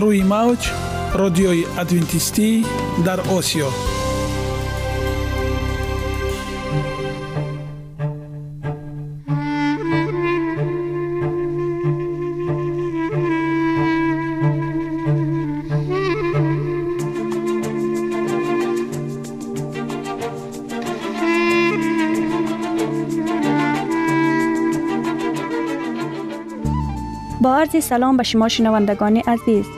روی موج رادیوی ادوینتیستی در آسیا با عرض سلام به شما شنوندگان عزیز.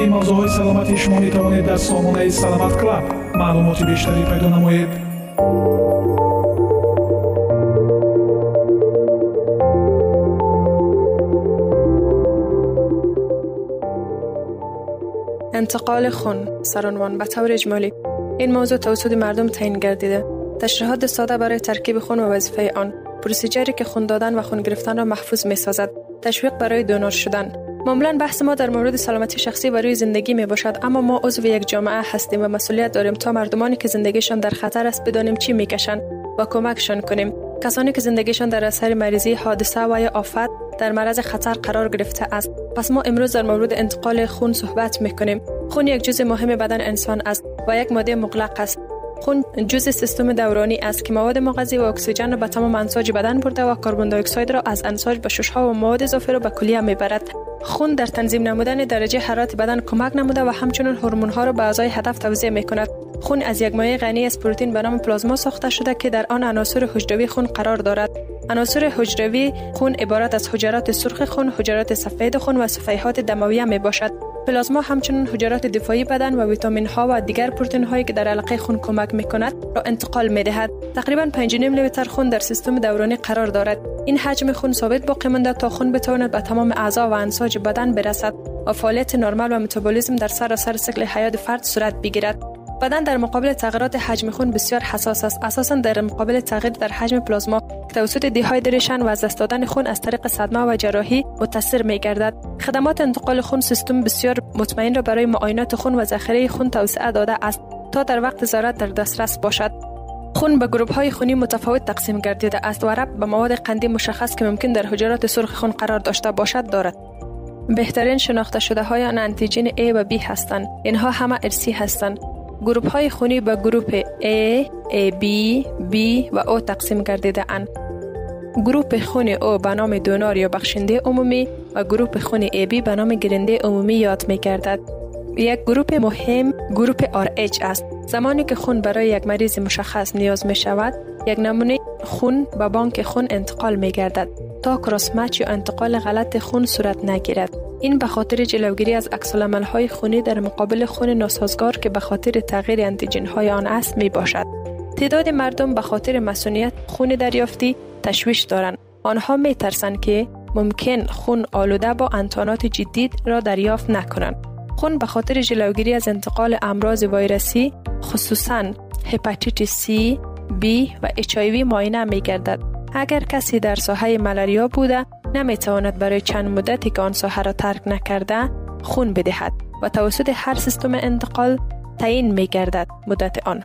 оиди мавзӯъҳои саломатии шумо метавонед дар сомонаи саломат клаб маълумоти бештарӣ пайдо намоед انتقال خون سرانوان به طور اجمالی این موضوع توسط مردم تعیین گردیده تشریحات ساده برای ترکیب خون و وظیفه آن پروسیجری که خون دادن و خون گرفتن را محفوظ می سازد تشویق برای دونور شدن معمولا بحث ما در مورد سلامتی شخصی و روی زندگی می باشد اما ما عضو یک جامعه هستیم و مسئولیت داریم تا مردمانی که زندگیشان در خطر است بدانیم چی می‌کشند و کمکشان کنیم. کسانی که زندگیشان در اثر مریضی حادثه و یا آفت در معرض خطر قرار گرفته است. پس ما امروز در مورد انتقال خون صحبت می کنیم خون یک جزء مهم بدن انسان است و یک ماده مغلق است. خون جزء سیستم دورانی است که مواد مغذی و اکسیژن را به تمام انساج بدن برده و کربن دی اکساید را از انساج به ششها و مواد اضافه را به کلیه می‌برد. خون در تنظیم نمودن درجه حرارت بدن کمک نموده و همچنین هورمون ها را به اعضای هدف توزیع می کند خون از یک مایع غنی از پروتئین به نام پلازما ساخته شده که در آن عناصر حجروی خون قرار دارد. عناصر حجروی خون عبارت از حجرات سرخ خون، حجرات سفید خون و صفیحات دمویه می باشد. پلازما همچنین حجرات دفاعی بدن و ویتامین ها و دیگر پروتئین هایی که در علقه خون کمک می کند را انتقال می دهد. تقریبا 5.5 لیتر خون در سیستم دورانی قرار دارد. این حجم خون ثابت باقی مانده تا خون بتواند به تمام اعضا و انساج بدن برسد و فعالیت نرمال و متابولیسم در سراسر سکل حیات فرد صورت بگیرد. بدن در مقابل تغییرات حجم خون بسیار حساس است اساسا در مقابل تغییر در حجم پلازما توسط دیهایدریشن و از دست دادن خون از طریق صدمه و جراحی متاثر می گردد خدمات انتقال خون سیستم بسیار مطمئن را برای معاینات خون و ذخیره خون توسعه داده است تا در وقت ضرورت در دسترس باشد خون به گروه های خونی متفاوت تقسیم گردیده است و ربط به مواد قندی مشخص که ممکن در حجرات سرخ خون قرار داشته باشد دارد. بهترین شناخته شده های آن انتیجن A و B هستند. اینها همه ارسی هستند. گروه های خونی به گروه A, AB, B و O تقسیم گردیده اند. گروه خون او به نام دونار یا بخشنده عمومی و گروه خون AB به نام گرنده عمومی یاد می گردد. یک گروه مهم گروه RH است. زمانی که خون برای یک مریض مشخص نیاز می شود، یک نمونه خون به بانک خون انتقال می گردد تا کراس یا انتقال غلط خون صورت نگیرد. این به خاطر جلوگیری از عکس های خونی در مقابل خون ناسازگار که به خاطر تغییر انتیجن های آن است می باشد. تعداد مردم به خاطر مسئولیت خون دریافتی تشویش دارند. آنها می ترسند که ممکن خون آلوده با انتانات جدید را دریافت نکنند. خون به خاطر جلوگیری از انتقال امراض ویروسی خصوصا هپاتیت C، B و HIV معاینه می گردد. اگر کسی در ساحه ملاریا بوده نمی تواند برای چند مدتی که آن ساحه را ترک نکرده خون بدهد و توسط هر سیستم انتقال تعیین می گردد مدت آن.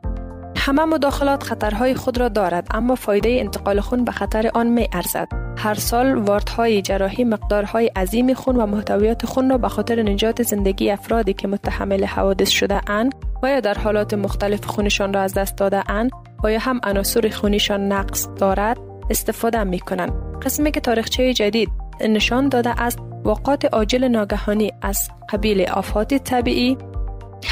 همه مداخلات خطرهای خود را دارد اما فایده انتقال خون به خطر آن می ارزد. هر سال واردهای جراحی مقدارهای عظیم خون و محتویات خون را به خاطر نجات زندگی افرادی که متحمل حوادث شده اند و یا در حالات مختلف خونشان را از دست داده اند و یا هم عناصر خونیشان نقص دارد استفاده می کنند. قسمی که تاریخچه جدید نشان داده است وقات عاجل ناگهانی از قبیل آفات طبیعی،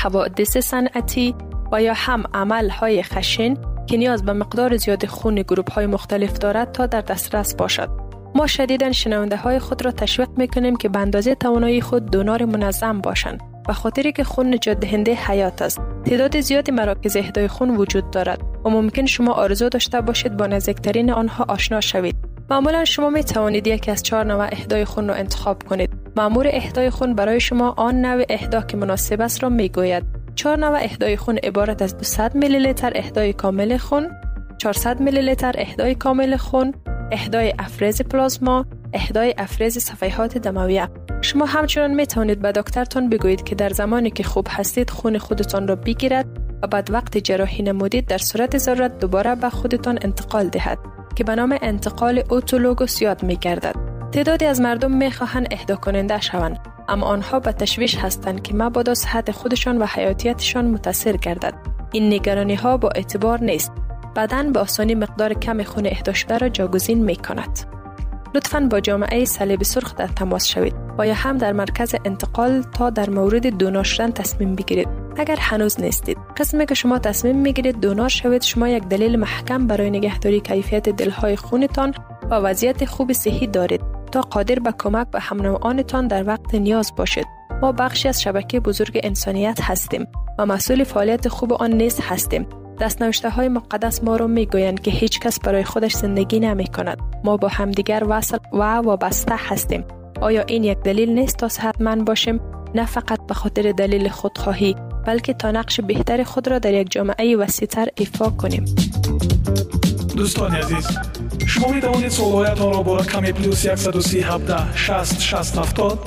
حوادث صنعتی و یا هم عمل های خشن که نیاز به مقدار زیاد خون گروپ های مختلف دارد تا در دسترس باشد. ما شدیدا شنونده های خود را تشویق می کنیم که به اندازه توانایی خود دونار منظم باشند و خاطری که خون نجات دهنده حیات است. تعداد زیادی مراکز اهدای خون وجود دارد و ممکن شما آرزو داشته باشید با نزدیکترین آنها آشنا شوید. معمولا شما می توانید یکی از چهار نوع اهدای خون را انتخاب کنید. مامور اهدای خون برای شما آن نوع اهدا که مناسب است را می گوید. چهار نوع اهدای خون عبارت از 200 میلی لیتر اهدای کامل خون، 400 میلی لیتر اهدای کامل خون، اهدای افرز پلازما، اهدای افرز صفحات دمویه. شما همچنان می توانید به دکترتان بگویید که در زمانی که خوب هستید خون خودتان را بگیرد و بعد وقت جراحی نمودید در صورت ضرورت دوباره به خودتان انتقال دهد که به نام انتقال اوتولوگوس یاد می گردد. تعدادی از مردم می خواهند اهدا کننده شوند اما آنها به تشویش هستند که مبادا صحت خودشان و حیاتیتشان متاثر گردد. این نگرانی ها با اعتبار نیست. بدن به آسانی مقدار کم خون اهدا شده را جاگزین می کند لطفا با جامعه صلیب سرخ در تماس شوید. و یا هم در مرکز انتقال تا در مورد دونار شدن تصمیم بگیرید. اگر هنوز نیستید. قسمی که شما تصمیم می‌گیرید دونار شوید شما یک دلیل محکم برای نگهداری کیفیت دلهای خونتان و وضعیت خوب صحی دارید تا قادر به کمک به هم آنتان در وقت نیاز باشید. ما بخشی از شبکه بزرگ انسانیت هستیم و مسئول فعالیت خوب آن نیز هستیم. دستنوشته های مقدس ما را می گویند که هیچ کس برای خودش زندگی نمی کند. ما با همدیگر وصل و وابسته هستیم. آیا این یک دلیل نیست تا صحتمند باشیم؟ نه فقط به خاطر دلیل خودخواهی بلکه تا نقش بهتر خود را در یک جامعه وسیعتر ایفا کنیم. دوستان عزیز شما می توانید سوالات را با رقم پلوس 137 60 60 70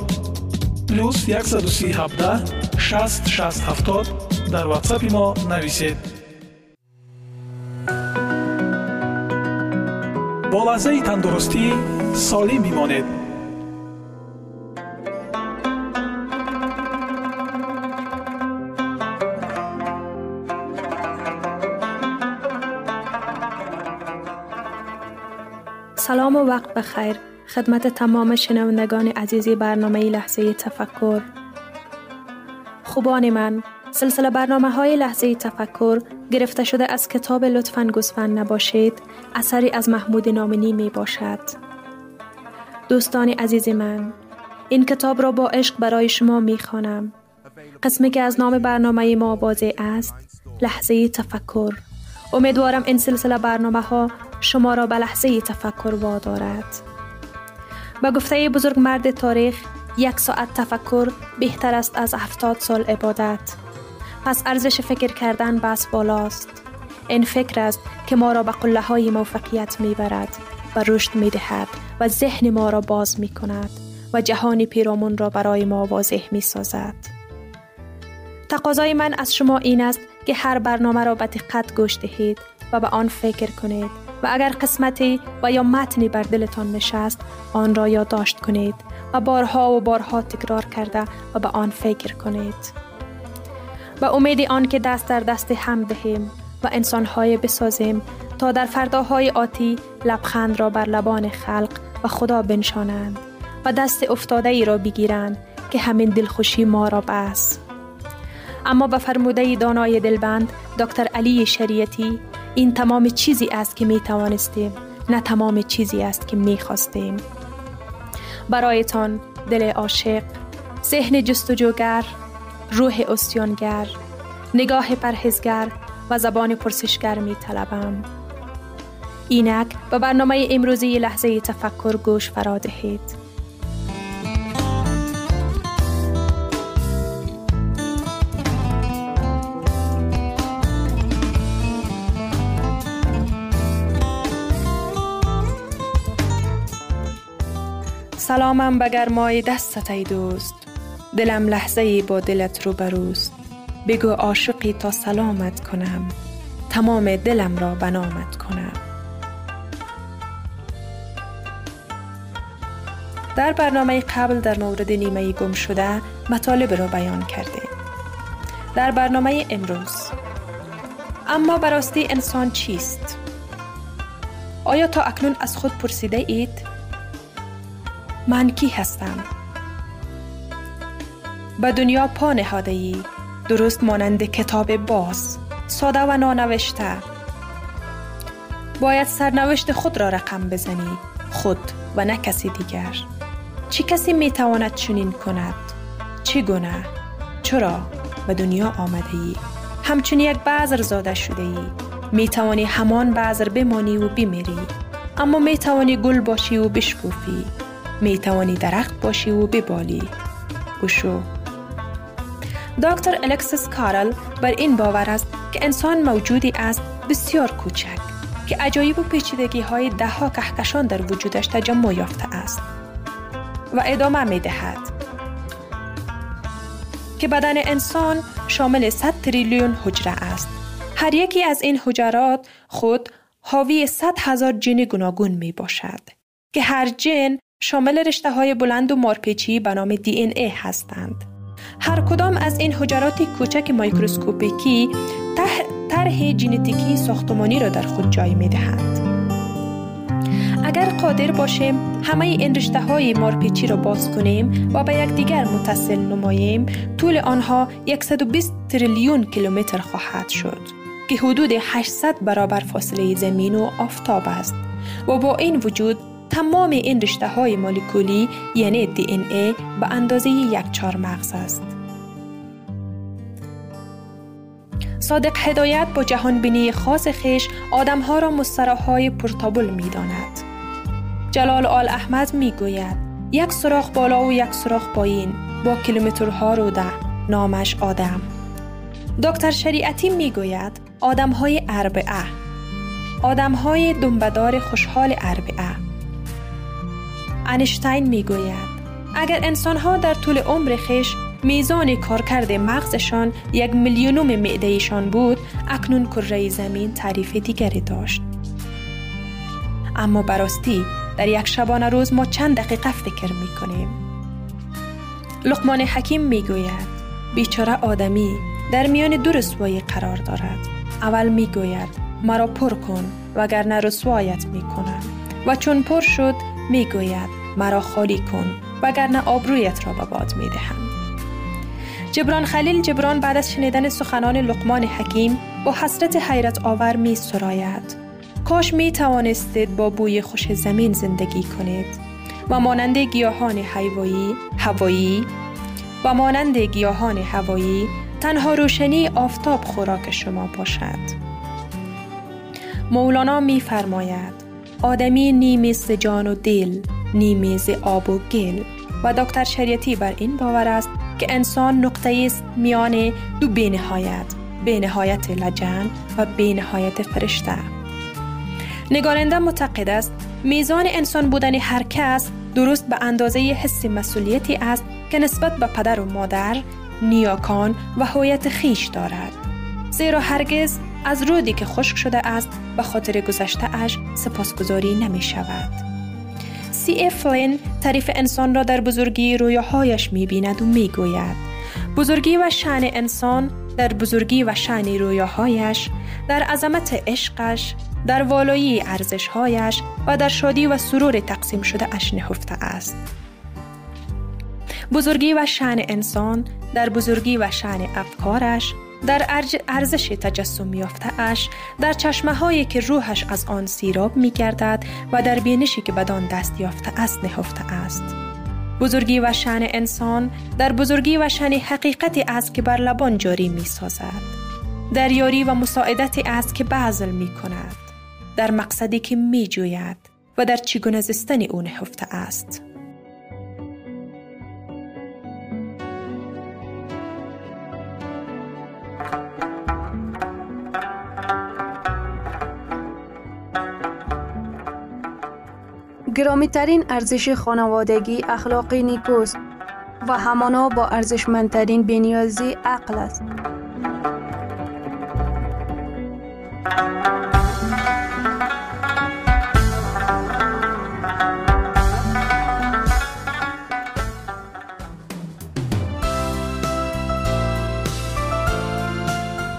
پلوس 137 60 60 70 در واتساپ ما نویسید. бо лаҳзаи тандурустӣ солим бимонед سلام و وقت بخیر خدمت تمام شنوندگان عزیزی برنامه لحظه تفکر خوبان من سلسله برنامه های لحظه تفکر گرفته شده از کتاب لطفا گسفن نباشید اثری از محمود نامنی می باشد دوستان عزیز من این کتاب را با عشق برای شما می خوانم قسمی که از نام برنامه ما واضح است لحظه تفکر امیدوارم این سلسله برنامه ها شما را به لحظه تفکر وادارد. به گفته بزرگ مرد تاریخ یک ساعت تفکر بهتر است از هفتاد سال عبادت. پس ارزش فکر کردن بس بالاست. این فکر است که ما را به قله های موفقیت می برد و رشد می دهد و ذهن ما را باز می کند و جهان پیرامون را برای ما واضح می سازد. تقاضای من از شما این است که هر برنامه را به دقت گوش دهید و به آن فکر کنید و اگر قسمتی و یا متنی بر دلتان نشست آن را یادداشت کنید و بارها و بارها تکرار کرده و به آن فکر کنید و امید آن که دست در دست هم دهیم و انسانهای بسازیم تا در فرداهای آتی لبخند را بر لبان خلق و خدا بنشانند و دست افتاده ای را بگیرند که همین دلخوشی ما را بس. اما به فرموده دانای دلبند دکتر علی شریعتی این تمام چیزی است که می توانستیم نه تمام چیزی است که می خواستیم. برایتان دل عاشق ذهن جستجوگر روح استیانگر نگاه پرهزگر و زبان پرسشگر می طلبم. اینک به برنامه امروزی لحظه تفکر گوش فرا دهید. سلامم به گرمای دستت ای دوست دلم لحظه ای با دلت رو بروست بگو عاشقی تا سلامت کنم تمام دلم را بنامت کنم در برنامه قبل در مورد نیمه گم شده مطالب را بیان کردیم در برنامه امروز اما براستی انسان چیست؟ آیا تا اکنون از خود پرسیده اید؟ من کی هستم؟ به دنیا پا نهاده ای. درست مانند کتاب باز. ساده و نانوشته. باید سرنوشت خود را رقم بزنی. خود و نه کسی دیگر. چی کسی می تواند چنین کند؟ چی گناه؟ چرا به دنیا آمده ای؟ همچون یک بذر زاده شده ای. می توانی همان بذر بمانی و بمیری. اما می توانی گل باشی و بشکوفی. می توانی درخت باشی و ببالی. گوشو دکتر الکسیس کارل بر این باور است که انسان موجودی است بسیار کوچک که عجایب و پیچیدگی های ده ها کهکشان در وجودش تجمع یافته است و ادامه می دهد که بدن انسان شامل 100 تریلیون حجره است هر یکی از این حجرات خود حاوی 100 هزار جن گوناگون می باشد که هر جن شامل رشته های بلند و مارپیچی به نام دی این ای هستند. هر کدام از این حجرات کوچک مایکروسکوپیکی طرح ژنتیکی ساختمانی را در خود جای می دهند. اگر قادر باشیم همه این رشته های مارپیچی را باز کنیم و به یکدیگر متصل نماییم طول آنها 120 تریلیون کیلومتر خواهد شد که حدود 800 برابر فاصله زمین و آفتاب است و با این وجود تمام این رشته های مولکولی یعنی دی این ای به اندازه یک چهار مغز است. صادق هدایت با جهانبینی خاص خیش آدمها را مستراهای پرتابل می داند. جلال آل احمد می گوید یک سراخ بالا و یک سراخ پایین با کیلومترها رو ده نامش آدم. دکتر شریعتی می گوید آدم های اربعه آدم های دنبدار خوشحال اربعه انشتین می گوید اگر انسان ها در طول عمر خیش میزان کارکرد مغزشان یک میلیونوم معدهشان بود اکنون کره زمین تعریف دیگری داشت. اما براستی در یک شبانه روز ما چند دقیقه فکر می کنیم لقمان حکیم می گوید بیچاره آدمی در میان دو رسوایی قرار دارد. اول می گوید مرا پر کن وگرنه رسوایت می کنم و چون پر شد می گوید مرا خالی کن وگرنه آبرویت را به باد می دهم. جبران خلیل جبران بعد از شنیدن سخنان لقمان حکیم با حسرت حیرت آور می سراید. کاش می توانستید با بوی خوش زمین زندگی کنید و مانند گیاهان حیوایی هوایی و مانند گیاهان هوایی تنها روشنی آفتاب خوراک شما باشد. مولانا می فرماید آدمی نیمی جان و دل نیمیز آب و گل و دکتر شریعتی بر این باور است که انسان نقطه است میان دو بینهایت بینهایت لجن و بینهایت فرشته نگارنده معتقد است میزان انسان بودن هر کس درست به اندازه حس مسئولیتی است که نسبت به پدر و مادر، نیاکان و هویت خیش دارد. زیرا هرگز از رودی که خشک شده است به خاطر گذشته اش سپاسگزاری نمی شود. سی اف فلین تعریف انسان را در بزرگی رویاهایش می بیند و می گوید. بزرگی و شعن انسان در بزرگی و شعن رویاهایش، در عظمت عشقش، در والایی ارزشهایش و در شادی و سرور تقسیم شده اش نهفته است. بزرگی و شعن انسان در بزرگی و شعن افکارش، در ارزش تجسم یافته اش در چشمه هایی که روحش از آن سیراب می گردد و در بینشی که بدان دست یافته است نهفته است. بزرگی و شن انسان در بزرگی و شن حقیقتی است که بر لبان جاری می سازد. در یاری و مساعدتی است که بعضل می کند. در مقصدی که می جوید و در چگونه زستن او نهفته است. گرامی ترین ارزش خانوادگی اخلاقی نیکوست و همانا با ارزشمندترین بنیازی عقل است.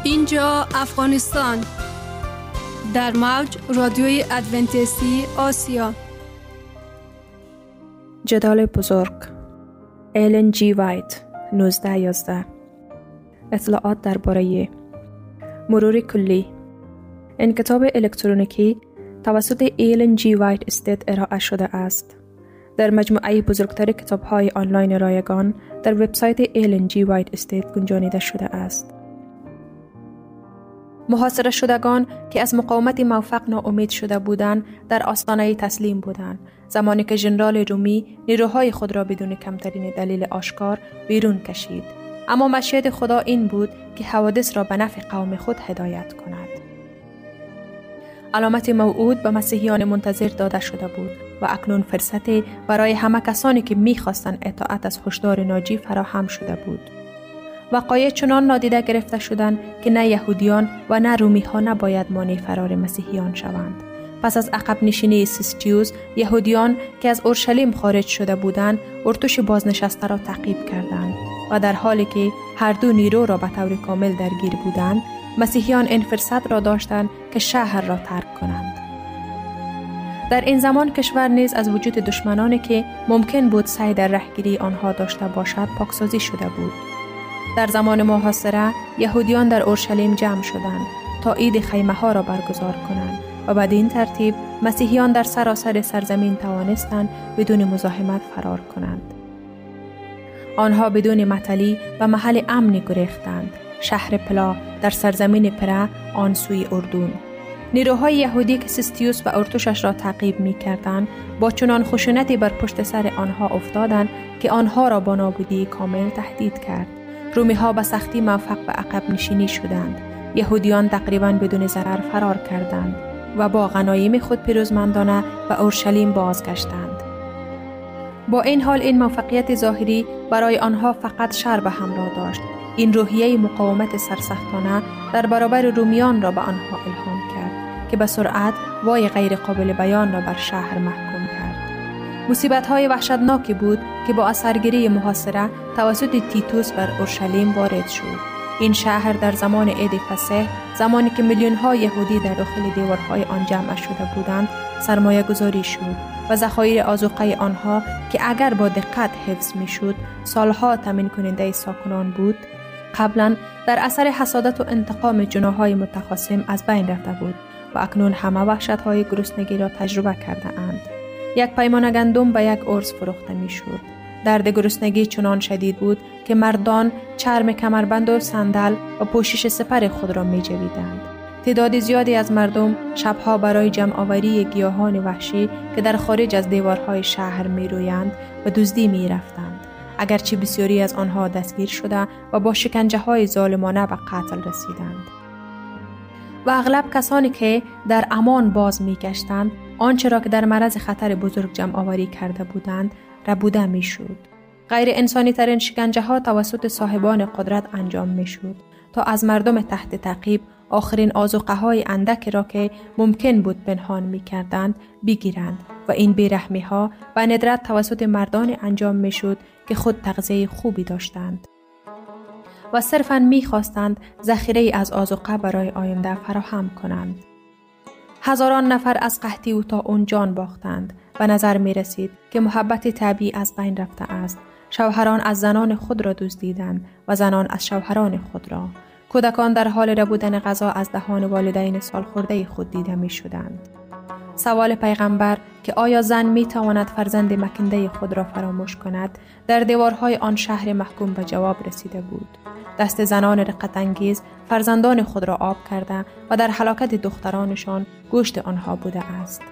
اینجا افغانستان در موج رادیوی ادونتیستی آسیا جدال بزرگ. ایلن جی وایت 1911 اطلاعات درباره مرور کلی. این کتاب الکترونیکی توسط ایلن جی وایت استیت ارائه شده است. در مجموعه بزرگتر کتاب های آنلاین رایگان در وبسایت ایلن جی وایت استیت گنجانیده شده است. محاصره شدگان که از مقاومت موفق ناامید شده بودند در آستانه تسلیم بودند. زمانی که ژنرال رومی نیروهای خود را بدون کمترین دلیل آشکار بیرون کشید. اما مشیت خدا این بود که حوادث را به نفع قوم خود هدایت کند. علامت موعود به مسیحیان منتظر داده شده بود و اکنون فرصتی برای همه کسانی که می‌خواستند اطاعت از هشدار ناجی فراهم شده بود. وقایع چنان نادیده گرفته شدند که نه یهودیان و نه رومی ها نباید مانع فرار مسیحیان شوند. پس از عقب نشینی سیستیوز یهودیان که از اورشلیم خارج شده بودند ارتش بازنشسته را تعقیب کردند و در حالی که هر دو نیرو را به طور کامل درگیر بودند مسیحیان این فرصت را داشتند که شهر را ترک کنند. در این زمان کشور نیز از وجود دشمنانی که ممکن بود سعی در رهگیری آنها داشته باشد پاکسازی شده بود. در زمان محاصره یهودیان در اورشلیم جمع شدند تا عید خیمه ها را برگزار کنند. و بدین ترتیب مسیحیان در سراسر سرزمین توانستند بدون مزاحمت فرار کنند. آنها بدون مطلی و محل امنی گریختند. شهر پلا در سرزمین پره آن سوی اردون. نیروهای یهودی که سیستیوس و ارتشش را تعقیب می کردند با چنان خشونتی بر پشت سر آنها افتادند که آنها را با نابودی کامل تهدید کرد. رومی ها به سختی موفق به عقب نشینی شدند. یهودیان تقریبا بدون ضرر فرار کردند و با غنایم خود پیروزمندانه به اورشلیم بازگشتند. با این حال این موفقیت ظاهری برای آنها فقط شر به همراه داشت. این روحیه مقاومت سرسختانه در برابر رومیان را به آنها الهام کرد که به سرعت وای غیر قابل بیان را بر شهر محکوم کرد. مصیبت های وحشتناکی بود که با اثرگیری محاصره توسط تیتوس بر اورشلیم وارد شد. این شهر در زمان عید فسح زمانی که میلیون های یهودی در داخل دیوارهای آن جمع شده بودند سرمایه گذاری شد و ذخایر آزوقه آنها که اگر با دقت حفظ می‌شد سالها تمین کننده ساکنان بود قبلا در اثر حسادت و انتقام جناهای متخاصم از بین رفته بود و اکنون همه وحشت های گرسنگی را تجربه کرده اند. یک پیمان گندم به یک ارز فروخته می شد. درد گرسنگی چنان شدید بود که مردان چرم کمربند و صندل و پوشش سپر خود را می جویدند. تعداد زیادی از مردم شبها برای جمع آوری گیاهان وحشی که در خارج از دیوارهای شهر می رویند و دزدی می رفتند. اگرچه بسیاری از آنها دستگیر شده و با شکنجه های ظالمانه به قتل رسیدند. و اغلب کسانی که در امان باز می گشتند آنچه را که در مرض خطر بزرگ جمع آوری کرده بودند ربوده می شود. غیر انسانی ترین شکنجه ها توسط صاحبان قدرت انجام می شود تا از مردم تحت تعقیب آخرین آزوقه های اندک را که ممکن بود پنهان می کردند بگیرند و این بیرحمی ها و ندرت توسط مردان انجام می شد که خود تغذیه خوبی داشتند. و صرفا می خواستند ذخیره از آزوقه برای آینده فراهم کنند. هزاران نفر از قحطی او تا اون جان باختند و نظر می رسید که محبت طبیعی از بین رفته است. شوهران از زنان خود را دزدیدند و زنان از شوهران خود را. کودکان در حال ربودن غذا از دهان والدین سالخورده خود دیده می شدند. سوال پیغمبر که آیا زن می تواند فرزند مکنده خود را فراموش کند در دیوارهای آن شهر محکوم به جواب رسیده بود. دست زنان رقت انگیز فرزندان خود را آب کرده و در حلاکت دخترانشان گوشت آنها بوده است.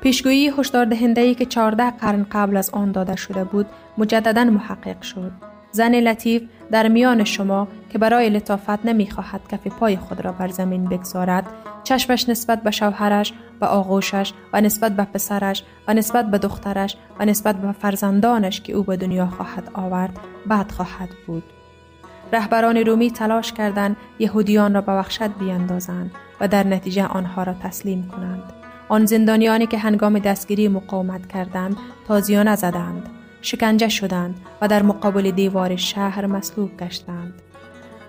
پیشگویی هشدار دهنده که 14 قرن قبل از آن داده شده بود مجددا محقق شد. زن لطیف در میان شما که برای لطافت نمی‌خواهد کف پای خود را بر زمین بگذارد چشمش نسبت به شوهرش و آغوشش و نسبت به پسرش و نسبت به دخترش و نسبت به فرزندانش که او به دنیا خواهد آورد بد خواهد بود رهبران رومی تلاش کردند یهودیان را به وحشت بیاندازند و در نتیجه آنها را تسلیم کنند آن زندانیانی که هنگام دستگیری مقاومت کردند تازیانه زدند شکنجه شدند و در مقابل دیوار شهر مسلوب گشتند.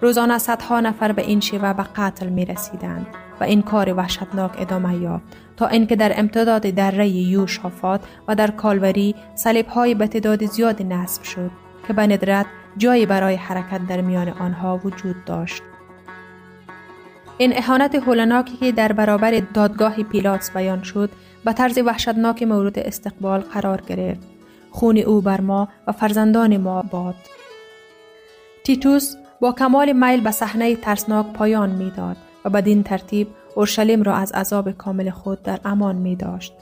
روزانه صدها نفر به این شیوه به قتل می رسیدند و این کار وحشتناک ادامه یافت تا اینکه در امتداد دره یوشافات و در کالوری صلیب های به تعداد زیاد نصب شد که به ندرت جایی برای حرکت در میان آنها وجود داشت. این اهانت هولناکی که در برابر دادگاه پیلاتس بیان شد به طرز وحشتناک مورد استقبال قرار گرفت خون او بر ما و فرزندان ما باد. تیتوس با کمال میل به صحنه ترسناک پایان می‌داد و بدین ترتیب اورشلیم را از عذاب کامل خود در امان می داشت.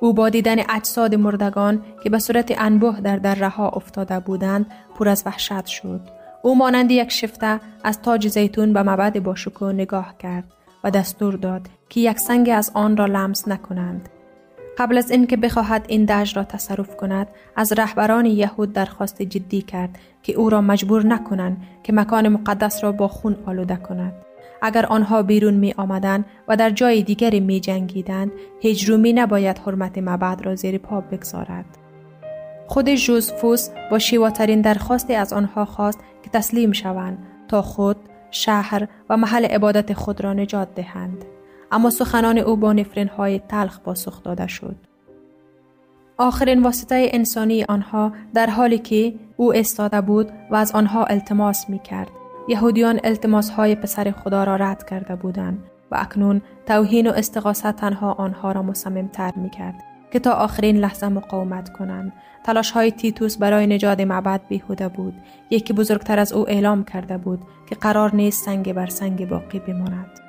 او با دیدن اجساد مردگان که به صورت انبوه در دره ها افتاده بودند پر از وحشت شد. او مانند یک شفته از تاج زیتون به مبد باشکو نگاه کرد و دستور داد که یک سنگ از آن را لمس نکنند. قبل از اینکه بخواهد این دشت را تصرف کند از رهبران یهود درخواست جدی کرد که او را مجبور نکنند که مکان مقدس را با خون آلوده کند. اگر آنها بیرون می آمدن و در جای دیگری می جنگیدند هیچ رومی نباید حرمت مبعد را زیر پا بگذارد. خود جوزفوس با شیواترین درخواستی از آنها خواست که تسلیم شوند تا خود شهر و محل عبادت خود را نجات دهند اما سخنان او با نفرین های تلخ پاسخ داده شد. آخرین واسطه انسانی آنها در حالی که او استاده بود و از آنها التماس می کرد. یهودیان التماس های پسر خدا را رد کرده بودند و اکنون توهین و استقاست تنها آنها را تر می کرد که تا آخرین لحظه مقاومت کنند. تلاش های تیتوس برای نجات معبد بیهوده بود. یکی بزرگتر از او اعلام کرده بود که قرار نیست سنگ بر سنگ باقی بماند.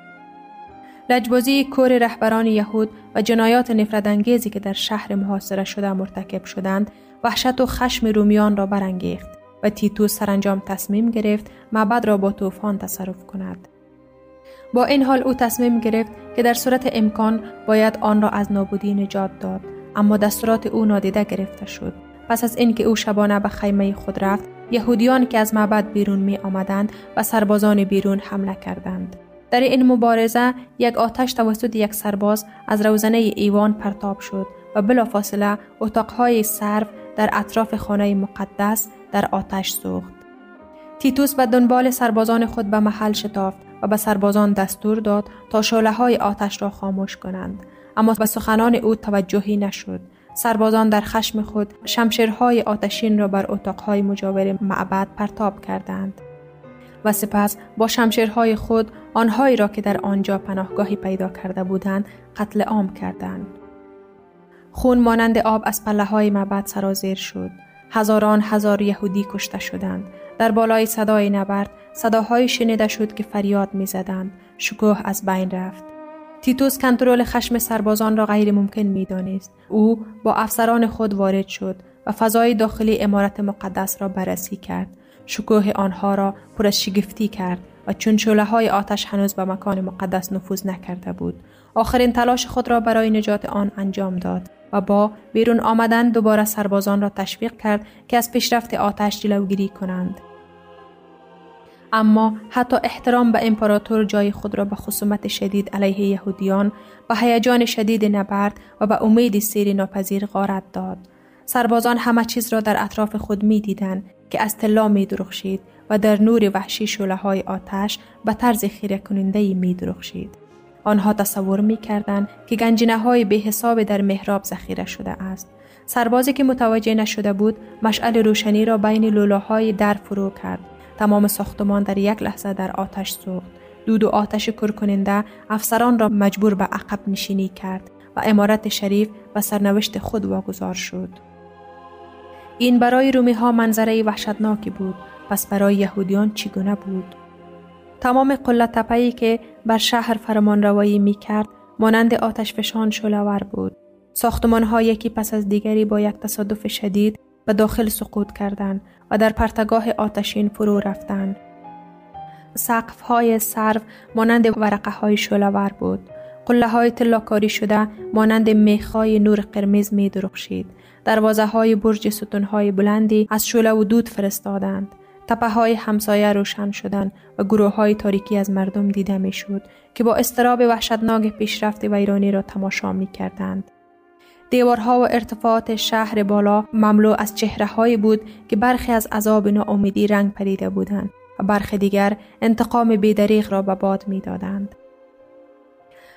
لجبازی کور رهبران یهود و جنایات نفرت که در شهر محاصره شده مرتکب شدند وحشت و خشم رومیان را برانگیخت و تیتوس سرانجام تصمیم گرفت معبد را با طوفان تصرف کند با این حال او تصمیم گرفت که در صورت امکان باید آن را از نابودی نجات داد اما دستورات او نادیده گرفته شد. پس از اینکه او شبانه به خیمه خود رفت یهودیان که از معبد بیرون می آمدند و سربازان بیرون حمله کردند. در این مبارزه یک آتش توسط یک سرباز از روزنه ایوان پرتاب شد و بلافاصله اتاقهای سرو در اطراف خانه مقدس در آتش سوخت. تیتوس به دنبال سربازان خود به محل شتافت. و به سربازان دستور داد تا شعله های آتش را خاموش کنند اما به سخنان او توجهی نشد سربازان در خشم خود شمشیرهای آتشین را بر اتاقهای مجاور معبد پرتاب کردند و سپس با شمشیرهای خود آنهایی را که در آنجا پناهگاهی پیدا کرده بودند قتل عام کردند. خون مانند آب از پله های معبد سرازیر شد. هزاران هزار یهودی کشته شدند. در بالای صدای نبرد صداهای شنیده شد که فریاد می زدند. شکوه از بین رفت. تیتوس کنترل خشم سربازان را غیر ممکن می دانست. او با افسران خود وارد شد و فضای داخلی امارت مقدس را بررسی کرد. شکوه آنها را پر از شگفتی کرد و چون شله های آتش هنوز به مکان مقدس نفوذ نکرده بود آخرین تلاش خود را برای نجات آن انجام داد و با بیرون آمدن دوباره سربازان را تشویق کرد که از پیشرفت آتش جلوگیری کنند اما حتی احترام به امپراتور جای خود را به خصومت شدید علیه یهودیان و هیجان شدید نبرد و به امید سیر ناپذیر غارت داد سربازان همه چیز را در اطراف خود می دیدن که از طلا می درخشید و در نور وحشی شوله های آتش به طرز خیره کننده می درخشید. آنها تصور می کردن که گنجینه های به حساب در محراب ذخیره شده است. سربازی که متوجه نشده بود مشعل روشنی را بین لولاهای در فرو کرد. تمام ساختمان در یک لحظه در آتش سوخت. دود و آتش کرکننده افسران را مجبور به عقب نشینی کرد و امارت شریف و سرنوشت خود واگذار شد. این برای رومی ها منظره وحشتناکی بود پس برای یهودیان چگونه بود تمام قله تپه‌ای که بر شهر فرمان روایی می کرد مانند آتش فشان شلوور بود ساختمان ها یکی پس از دیگری با یک تصادف شدید به داخل سقوط کردند و در پرتگاه آتشین فرو رفتند سقف های سرو مانند ورقه های شلوور بود قله های تلاکاری شده مانند میخای نور قرمز می درخشید دروازه های برج ستون های بلندی از شوله و دود فرستادند. تپه های همسایه روشن شدند و گروه های تاریکی از مردم دیده می شود که با استراب وحشتناک پیشرفت ویرانی را تماشا می کردند. دیوارها و ارتفاعات شهر بالا مملو از چهره های بود که برخی از عذاب ناامیدی رنگ پریده بودند و برخی دیگر انتقام بیدریغ را به باد می دادند.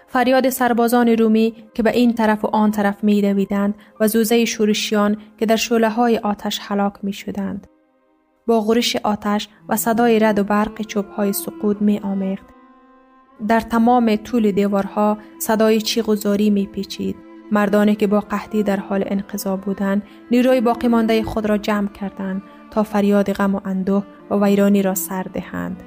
فریاد سربازان رومی که به این طرف و آن طرف می دویدند و زوزه شورشیان که در شوله های آتش حلاک می شدند. با غرش آتش و صدای رد و برق چوب های سقود می آمیخت. در تمام طول دیوارها صدای چیغ و زاری می پیچید. مردانی که با قحطی در حال انقضا بودند نیروی باقی مانده خود را جمع کردند تا فریاد غم و اندوه و ویرانی را سر دهند.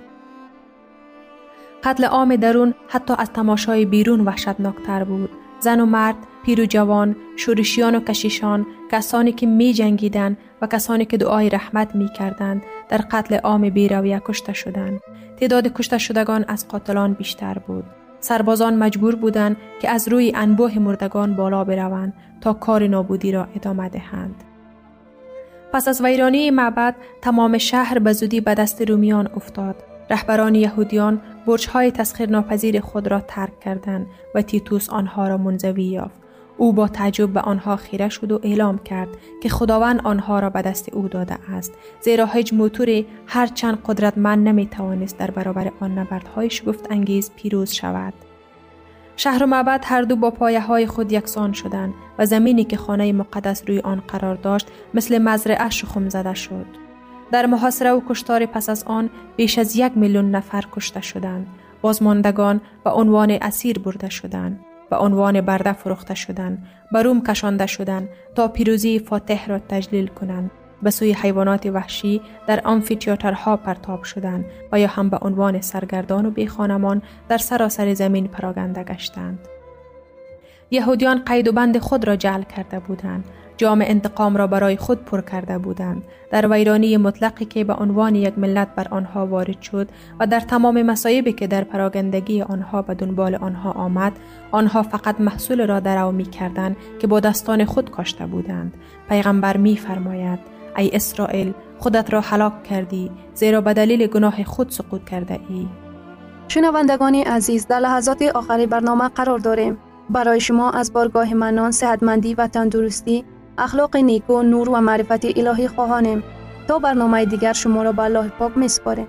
قتل عام درون حتی از تماشای بیرون وحشتناکتر بود. زن و مرد پیر و جوان شورشیان و کشیشان کسانی که می جنگیدن و کسانی که دعای رحمت می کردند در قتل عام بیرویه کشته شدند. تعداد کشته شدگان از قاتلان بیشتر بود. سربازان مجبور بودند که از روی انبوه مردگان بالا بروند تا کار نابودی را ادامه دهند پس از ویرانی معبد تمام شهر به زودی به دست رومیان افتاد رهبران یهودیان برجهای تسخیر ناپذیر خود را ترک کردند و تیتوس آنها را منزوی یافت. او با تعجب به آنها خیره شد و اعلام کرد که خداوند آنها را به دست او داده است. زیرا هیچ موتوری هرچند قدرتمند نمی توانست در برابر آن نبردهای شگفت انگیز پیروز شود. شهر و معبد هر دو با پایه های خود یکسان شدند و زمینی که خانه مقدس روی آن قرار داشت مثل مزرعه شخم زده شد. در محاصره و کشتار پس از آن بیش از یک میلیون نفر کشته شدند. بازماندگان به عنوان اسیر برده شدند. به عنوان برده فروخته شدند به روم کشانده شدند تا پیروزی فاتح را تجلیل کنند به سوی حیوانات وحشی در آمفیتیاترها پرتاب شدند و یا هم به عنوان سرگردان و بیخانمان در سراسر زمین پراگنده گشتند. یهودیان قید و بند خود را جعل کرده بودند. جام انتقام را برای خود پر کرده بودند. در ویرانی مطلقی که به عنوان یک ملت بر آنها وارد شد و در تمام مصایبی که در پراگندگی آنها به دنبال آنها آمد آنها فقط محصول را درو می کردند که با دستان خود کاشته بودند. پیغمبر می فرماید ای اسرائیل خودت را هلاک کردی زیرا به دلیل گناه خود سقوط کرده ای. شنوندگان عزیز در لحظات آخری برنامه قرار داریم. برای شما از بارگاه منان صحتمندی و تندرستی اخلاق نیکو نور و معرفت الهی خواهانیم تا برنامه دیگر شما را به الله پاک میسپاریم